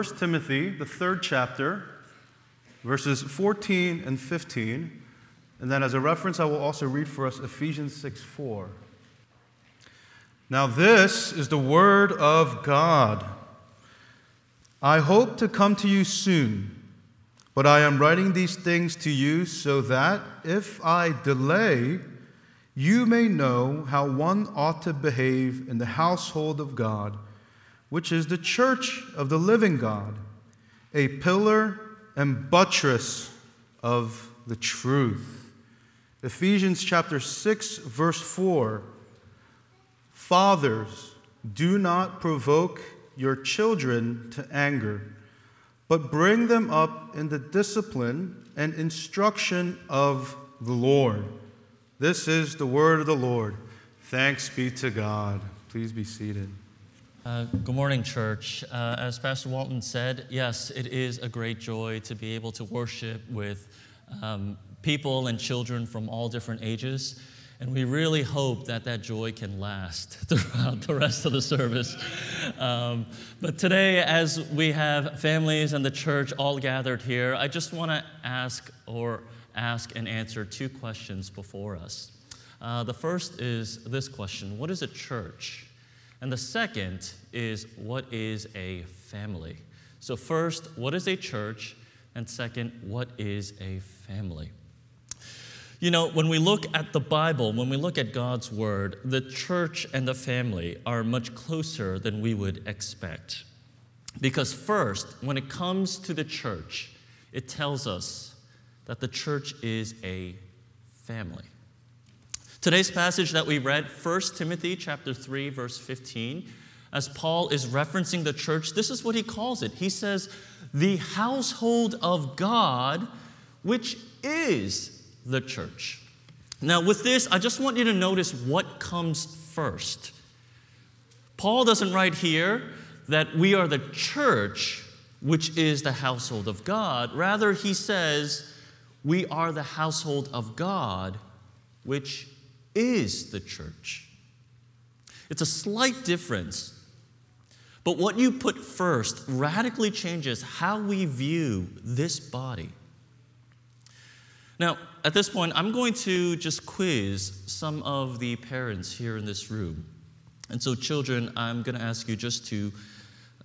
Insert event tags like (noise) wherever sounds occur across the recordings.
1 Timothy, the third chapter, verses 14 and 15. And then, as a reference, I will also read for us Ephesians 6 4. Now, this is the word of God. I hope to come to you soon, but I am writing these things to you so that if I delay, you may know how one ought to behave in the household of God, which is the church of the living God, a pillar and buttress of the truth. Ephesians chapter 6, verse 4 Fathers, do not provoke your children to anger, but bring them up in the discipline and instruction of the Lord. This is the word of the Lord. Thanks be to God. Please be seated. Uh, good morning, church. Uh, as Pastor Walton said, yes, it is a great joy to be able to worship with um, people and children from all different ages. And we really hope that that joy can last (laughs) throughout the rest of the service. Um, but today, as we have families and the church all gathered here, I just want to ask or ask and answer two questions before us. Uh, the first is this question What is a church? And the second is What is a family? So, first, what is a church? And second, what is a family? You know, when we look at the Bible, when we look at God's Word, the church and the family are much closer than we would expect. Because, first, when it comes to the church, it tells us that the church is a family. Today's passage that we read, 1 Timothy chapter 3 verse 15, as Paul is referencing the church, this is what he calls it. He says, "The household of God, which is the church." Now, with this, I just want you to notice what comes first. Paul doesn't write here that we are the church, which is the household of God. Rather, he says, we are the household of God, which is the church. It's a slight difference, but what you put first radically changes how we view this body. Now, at this point, I'm going to just quiz some of the parents here in this room. And so, children, I'm going to ask you just to,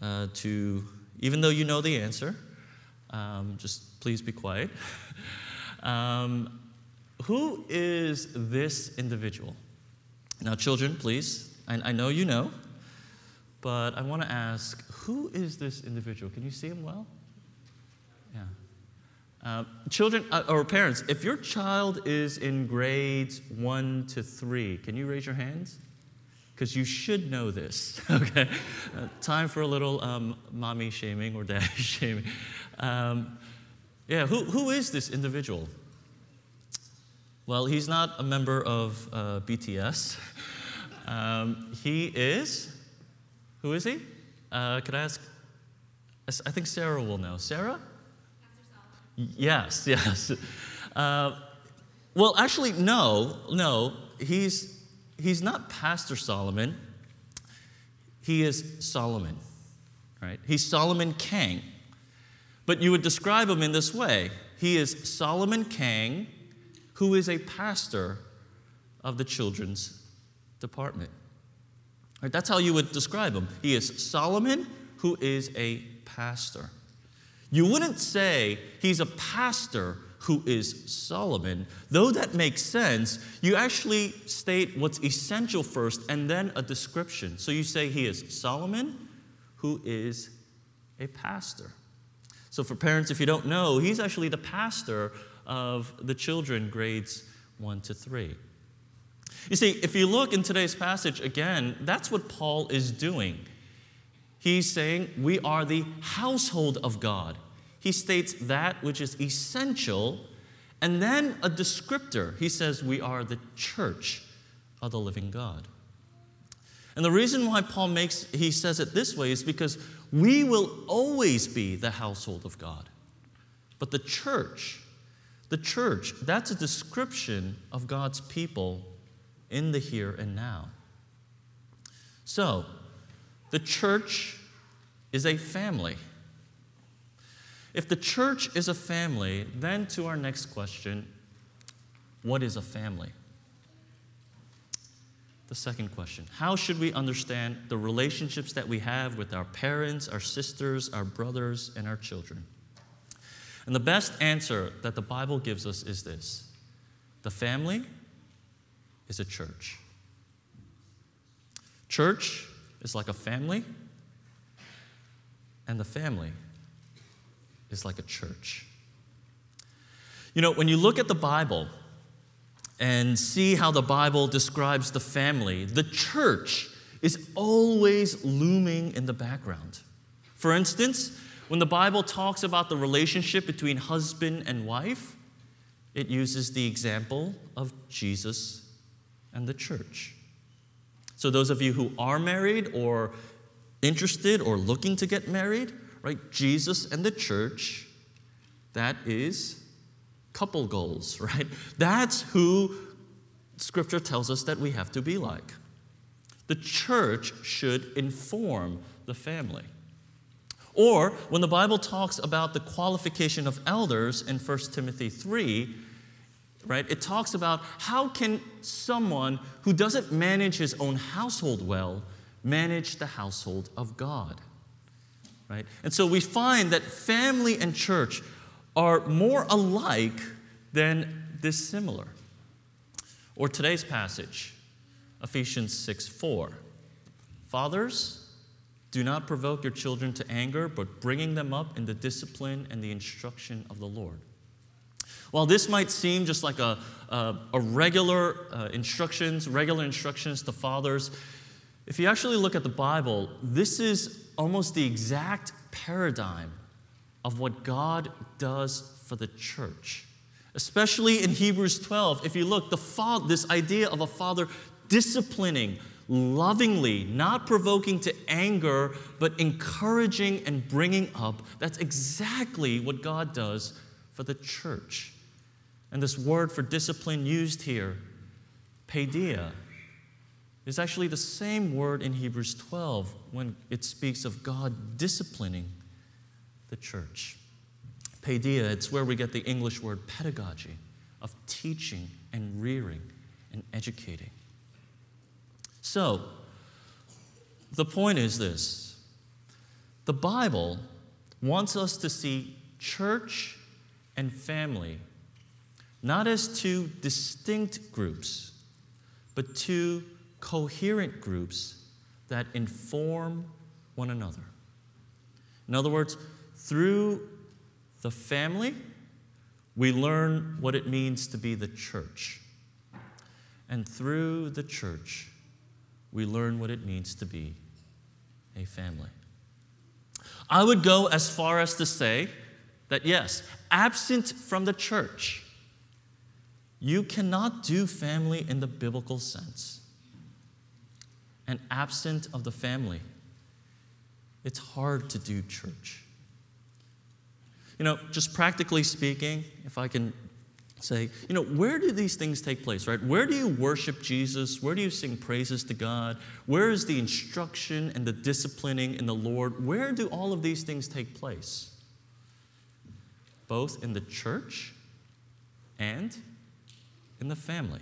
uh, to even though you know the answer, um, just please be quiet. (laughs) Um, who is this individual? Now, children, please, I, I know you know, but I want to ask who is this individual? Can you see him well? Yeah. Uh, children uh, or parents, if your child is in grades one to three, can you raise your hands? Because you should know this. (laughs) okay. Uh, time for a little um, mommy shaming or daddy (laughs) shaming. Um, yeah, who, who is this individual? Well, he's not a member of uh, BTS. Um, he is, who is he? Uh, could I ask? I think Sarah will know. Sarah? Yes, yes. Uh, well, actually, no, no. He's, he's not Pastor Solomon. He is Solomon, right? He's Solomon Kang. But you would describe him in this way He is Solomon Kang, who is a pastor of the children's department. Right, that's how you would describe him. He is Solomon, who is a pastor. You wouldn't say he's a pastor who is Solomon, though that makes sense. You actually state what's essential first and then a description. So you say he is Solomon, who is a pastor. So, for parents, if you don't know, he's actually the pastor of the children grades one to three. You see, if you look in today's passage again, that's what Paul is doing. He's saying we are the household of God. He states that which is essential, and then a descriptor. He says we are the church of the living God. And the reason why Paul makes he says it this way is because we will always be the household of God. But the church, the church, that's a description of God's people in the here and now. So, the church is a family. If the church is a family, then to our next question what is a family? The second question How should we understand the relationships that we have with our parents, our sisters, our brothers, and our children? And the best answer that the Bible gives us is this the family is a church. Church is like a family, and the family is like a church. You know, when you look at the Bible, and see how the Bible describes the family, the church is always looming in the background. For instance, when the Bible talks about the relationship between husband and wife, it uses the example of Jesus and the church. So, those of you who are married or interested or looking to get married, right, Jesus and the church, that is couple goals, (laughs) right? That's who Scripture tells us that we have to be like. The church should inform the family. Or when the Bible talks about the qualification of elders in 1 Timothy 3, right, it talks about how can someone who doesn't manage his own household well manage the household of God? Right? And so we find that family and church are more alike than dissimilar. Or today's passage, Ephesians 6 4. Fathers, do not provoke your children to anger, but bringing them up in the discipline and the instruction of the Lord. While this might seem just like a, a, a regular uh, instructions, regular instructions to fathers, if you actually look at the Bible, this is almost the exact paradigm of what God does for the church. Especially in Hebrews 12, if you look, the father, this idea of a father disciplining, lovingly, not provoking to anger, but encouraging and bringing up, that's exactly what God does for the church. And this word for discipline used here, paideia, is actually the same word in Hebrews 12 when it speaks of God disciplining the church. Paideia, it's where we get the English word pedagogy, of teaching and rearing and educating. So, the point is this the Bible wants us to see church and family not as two distinct groups, but two coherent groups that inform one another. In other words, through the family, we learn what it means to be the church. And through the church, we learn what it means to be a family. I would go as far as to say that yes, absent from the church, you cannot do family in the biblical sense. And absent of the family, it's hard to do church. You know, just practically speaking, if I can say, you know, where do these things take place, right? Where do you worship Jesus? Where do you sing praises to God? Where is the instruction and the disciplining in the Lord? Where do all of these things take place? Both in the church and in the family.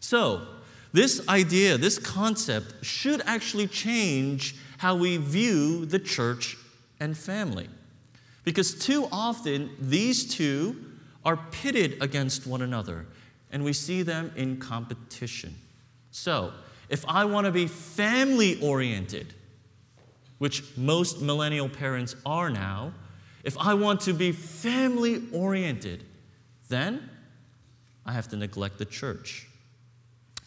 So, this idea, this concept should actually change how we view the church and family. Because too often, these two are pitted against one another, and we see them in competition. So, if I want to be family oriented, which most millennial parents are now, if I want to be family oriented, then I have to neglect the church.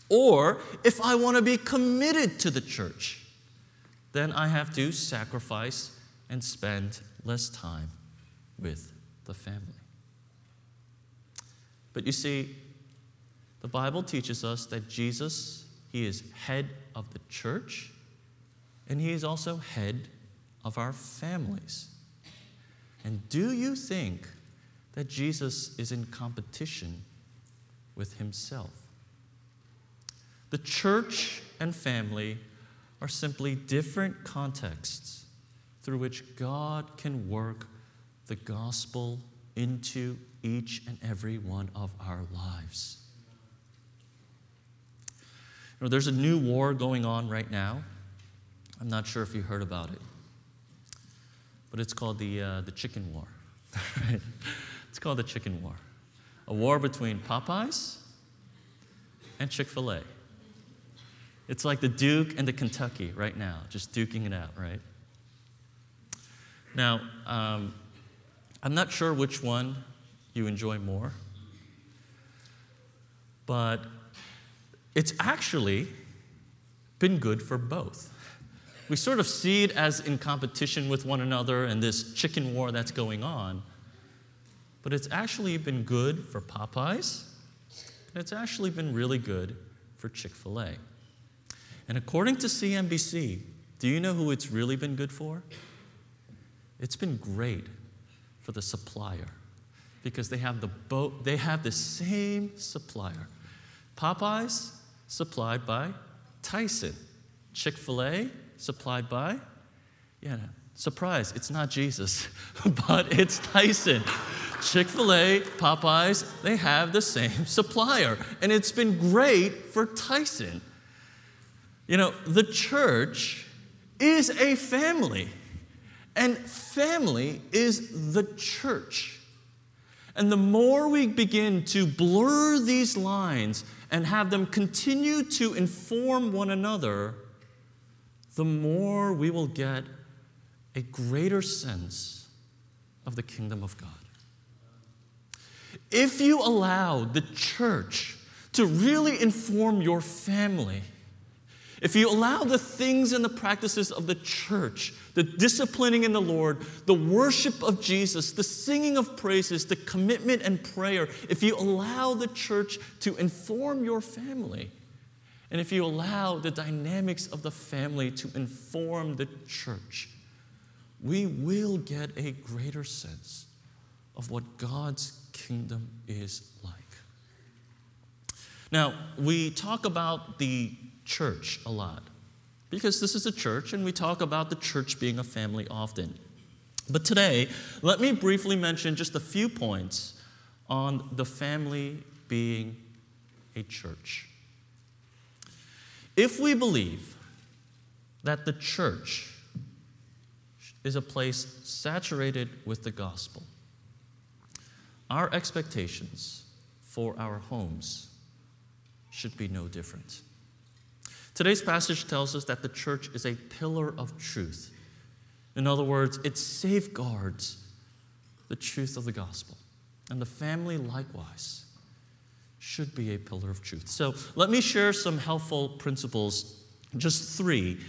Or if I want to be committed to the church, then I have to sacrifice and spend less time with the family. But you see, the Bible teaches us that Jesus, he is head of the church, and he is also head of our families. And do you think that Jesus is in competition with himself? The church and family are simply different contexts through which God can work the gospel into each and every one of our lives. You know, there's a new war going on right now. I'm not sure if you heard about it, but it's called the, uh, the chicken war. (laughs) it's called the chicken war. A war between Popeyes and Chick fil A. It's like the Duke and the Kentucky right now, just duking it out, right? Now, um, I'm not sure which one you enjoy more, but it's actually been good for both. We sort of see it as in competition with one another and this chicken war that's going on, but it's actually been good for Popeyes, and it's actually been really good for Chick fil A. And according to CNBC, do you know who it's really been good for? It's been great for the supplier because they have the boat they have the same supplier. Popeyes supplied by Tyson. Chick-fil-A supplied by yeah, surprise, it's not Jesus, (laughs) but it's Tyson. Chick-fil-A, Popeyes, they have the same supplier and it's been great for Tyson. You know, the church is a family. And family is the church. And the more we begin to blur these lines and have them continue to inform one another, the more we will get a greater sense of the kingdom of God. If you allow the church to really inform your family, if you allow the things and the practices of the church, the disciplining in the Lord, the worship of Jesus, the singing of praises, the commitment and prayer, if you allow the church to inform your family, and if you allow the dynamics of the family to inform the church, we will get a greater sense of what God's kingdom is like. Now, we talk about the church a lot because this is a church and we talk about the church being a family often. But today, let me briefly mention just a few points on the family being a church. If we believe that the church is a place saturated with the gospel, our expectations for our homes should be no different. Today's passage tells us that the church is a pillar of truth. In other words, it safeguards the truth of the gospel. And the family, likewise, should be a pillar of truth. So let me share some helpful principles, just three.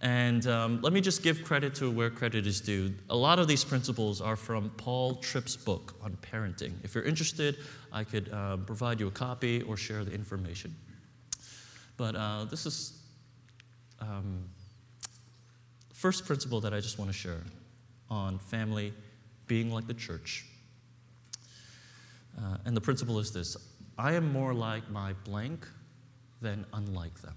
And um, let me just give credit to where credit is due. A lot of these principles are from Paul Tripp's book on parenting. If you're interested, I could uh, provide you a copy or share the information. But uh, this is um, first principle that I just want to share on family being like the church. Uh, and the principle is this I am more like my blank than unlike them.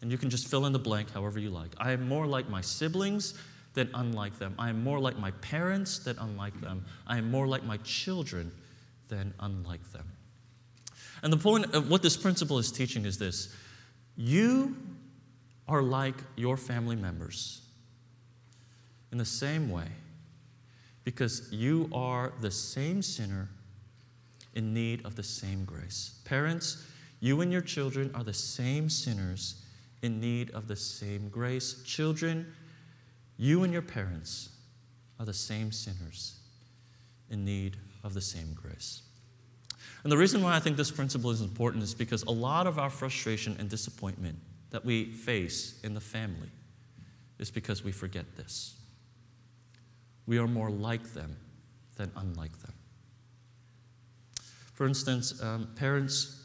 And you can just fill in the blank however you like. I am more like my siblings than unlike them. I am more like my parents than unlike them. I am more like my children than unlike them. And the point of what this principle is teaching is this you are like your family members in the same way because you are the same sinner in need of the same grace. Parents, you and your children are the same sinners in need of the same grace. Children, you and your parents are the same sinners in need of the same grace. And the reason why I think this principle is important is because a lot of our frustration and disappointment that we face in the family is because we forget this. We are more like them than unlike them. For instance, um, parents,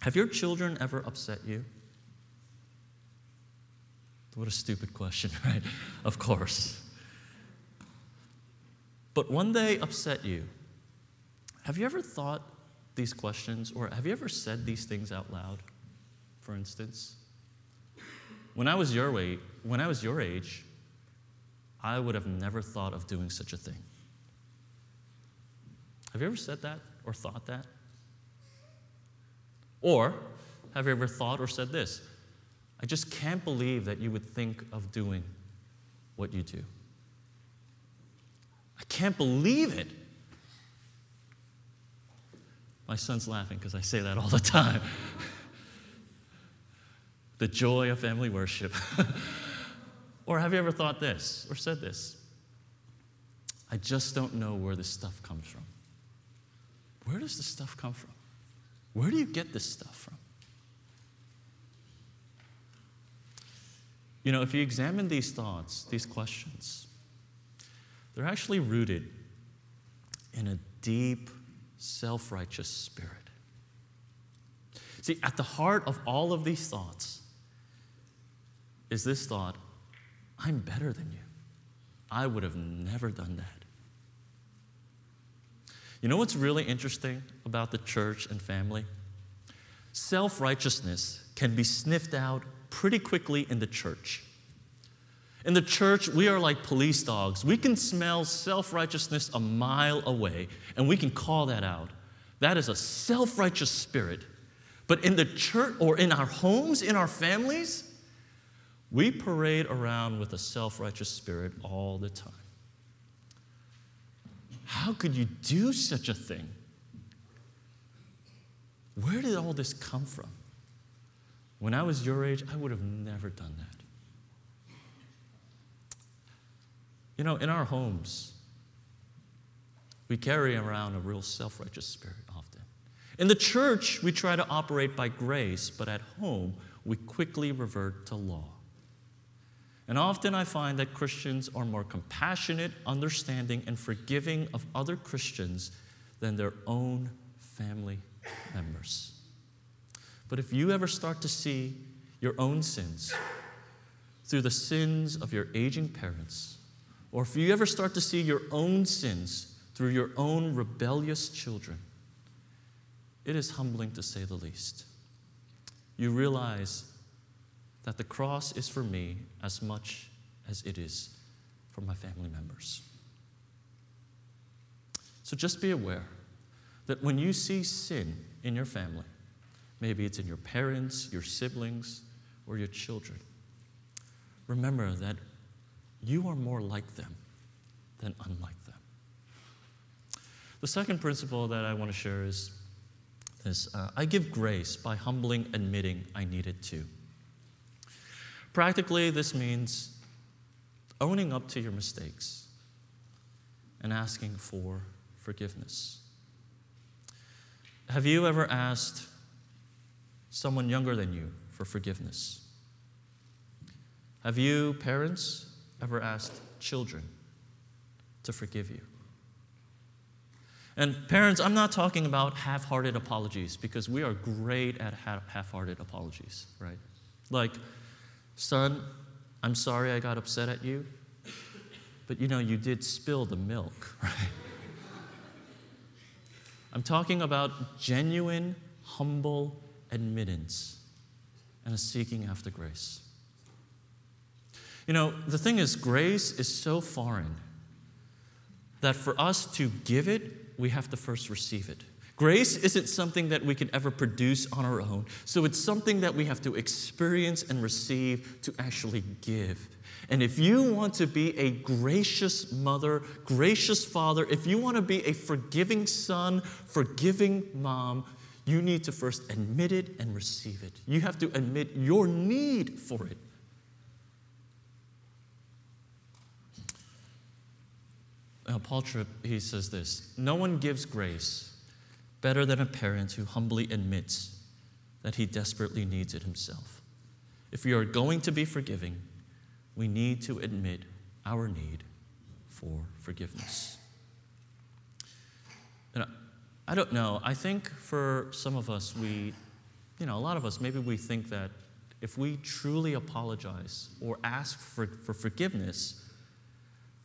have your children ever upset you? What a stupid question, (laughs) right? of course. But when they upset you, have you ever thought these questions, or have you ever said these things out loud, for instance? When I was your age, when I was your age, I would have never thought of doing such a thing. Have you ever said that or thought that? Or have you ever thought or said this? I just can't believe that you would think of doing what you do. I can't believe it. My son's laughing because I say that all the time. (laughs) the joy of family worship. (laughs) or have you ever thought this or said this? I just don't know where this stuff comes from. Where does this stuff come from? Where do you get this stuff from? You know, if you examine these thoughts, these questions, they're actually rooted in a deep, self righteous spirit. See, at the heart of all of these thoughts is this thought I'm better than you. I would have never done that. You know what's really interesting about the church and family? Self righteousness can be sniffed out pretty quickly in the church. In the church, we are like police dogs. We can smell self righteousness a mile away, and we can call that out. That is a self righteous spirit. But in the church or in our homes, in our families, we parade around with a self righteous spirit all the time. How could you do such a thing? Where did all this come from? When I was your age, I would have never done that. You know, in our homes, we carry around a real self righteous spirit often. In the church, we try to operate by grace, but at home, we quickly revert to law. And often I find that Christians are more compassionate, understanding, and forgiving of other Christians than their own family members. But if you ever start to see your own sins through the sins of your aging parents, or if you ever start to see your own sins through your own rebellious children, it is humbling to say the least. You realize that the cross is for me as much as it is for my family members. So just be aware that when you see sin in your family, maybe it's in your parents, your siblings, or your children, remember that you are more like them than unlike them. The second principle that I want to share is this uh, I give grace by humbling admitting I need it too. Practically, this means owning up to your mistakes and asking for forgiveness. Have you ever asked someone younger than you for forgiveness? Have you, parents, ever asked children to forgive you? And parents, I'm not talking about half hearted apologies because we are great at half hearted apologies, right? Like, Son, I'm sorry I got upset at you, but you know, you did spill the milk, (laughs) right? I'm talking about genuine, humble admittance and a seeking after grace. You know, the thing is, grace is so foreign that for us to give it, we have to first receive it. Grace isn't something that we can ever produce on our own. So it's something that we have to experience and receive to actually give. And if you want to be a gracious mother, gracious father, if you want to be a forgiving son, forgiving mom, you need to first admit it and receive it. You have to admit your need for it. Now, Paul Tripp, he says this No one gives grace better than a parent who humbly admits that he desperately needs it himself. If we are going to be forgiving, we need to admit our need for forgiveness. And I don't know, I think for some of us, we, you know, a lot of us, maybe we think that if we truly apologize or ask for, for forgiveness,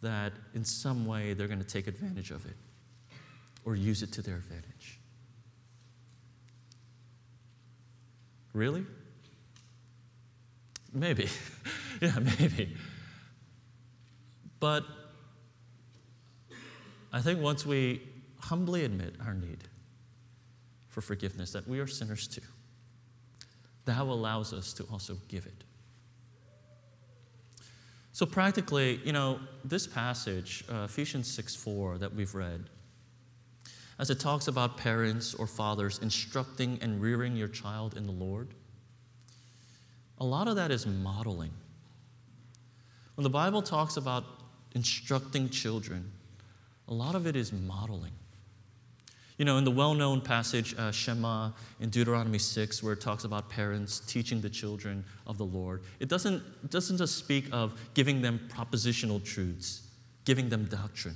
that in some way they're going to take advantage of it or use it to their advantage. Really? Maybe. (laughs) yeah, maybe. But I think once we humbly admit our need for forgiveness, that we are sinners too, that allows us to also give it. So, practically, you know, this passage, uh, Ephesians 6 4, that we've read, as it talks about parents or fathers instructing and rearing your child in the Lord, a lot of that is modeling. When the Bible talks about instructing children, a lot of it is modeling. You know, in the well known passage, uh, Shema, in Deuteronomy 6, where it talks about parents teaching the children of the Lord, it doesn't, it doesn't just speak of giving them propositional truths, giving them doctrine.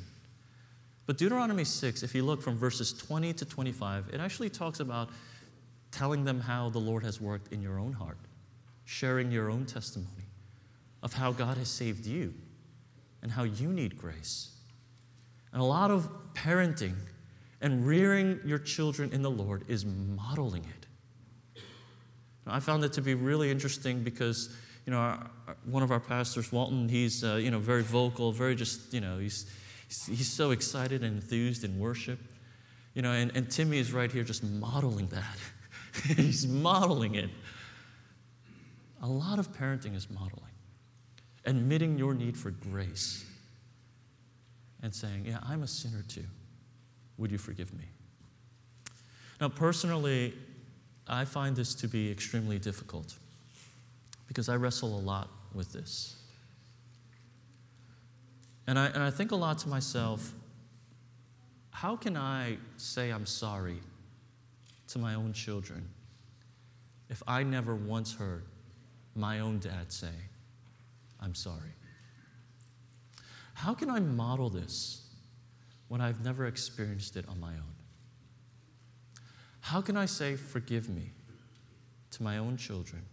But Deuteronomy 6, if you look from verses 20 to 25, it actually talks about telling them how the Lord has worked in your own heart, sharing your own testimony of how God has saved you and how you need grace. And a lot of parenting and rearing your children in the Lord is modeling it. I found it to be really interesting because, you know, our, one of our pastors, Walton, he's, uh, you know, very vocal, very just, you know, he's, he's so excited and enthused in worship. You know, and, and Timmy is right here just modeling that. (laughs) he's modeling it. A lot of parenting is modeling, admitting your need for grace and saying, Yeah, I'm a sinner too. Would you forgive me? Now, personally, I find this to be extremely difficult because I wrestle a lot with this. And I, and I think a lot to myself how can I say I'm sorry to my own children if I never once heard my own dad say, I'm sorry? How can I model this when I've never experienced it on my own? How can I say, Forgive me to my own children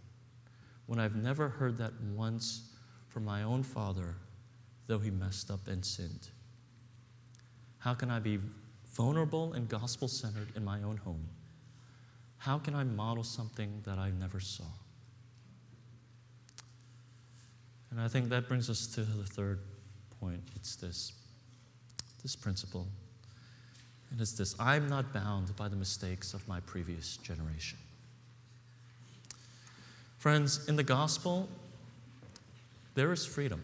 when I've never heard that once from my own father, though he messed up and sinned? How can I be vulnerable and gospel centered in my own home? How can I model something that I never saw? And I think that brings us to the third point. It's this this principle. And it's this I'm not bound by the mistakes of my previous generation. Friends, in the gospel, there is freedom.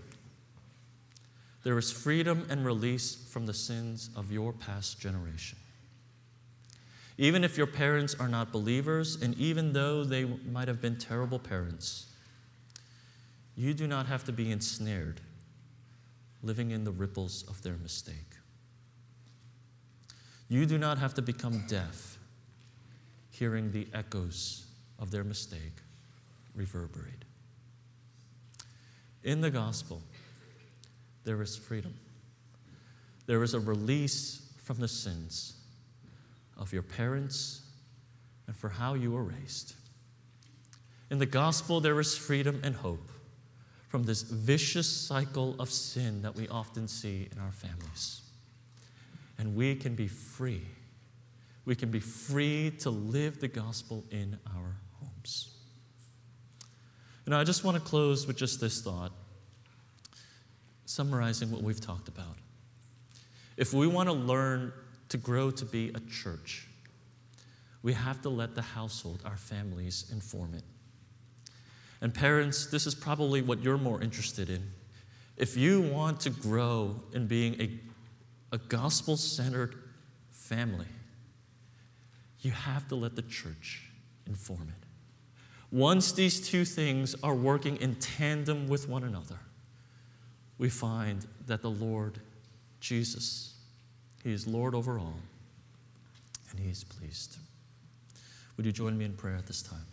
There is freedom and release from the sins of your past generation. Even if your parents are not believers, and even though they might have been terrible parents, you do not have to be ensnared living in the ripples of their mistake. You do not have to become deaf, hearing the echoes of their mistake reverberate. In the gospel, there is freedom. There is a release from the sins of your parents and for how you were raised. In the gospel, there is freedom and hope from this vicious cycle of sin that we often see in our families and we can be free. We can be free to live the gospel in our homes. And I just want to close with just this thought, summarizing what we've talked about. If we want to learn to grow to be a church, we have to let the household, our families, inform it. And parents, this is probably what you're more interested in. If you want to grow in being a a gospel centered family, you have to let the church inform it. Once these two things are working in tandem with one another, we find that the Lord Jesus, He is Lord over all, and He is pleased. Would you join me in prayer at this time?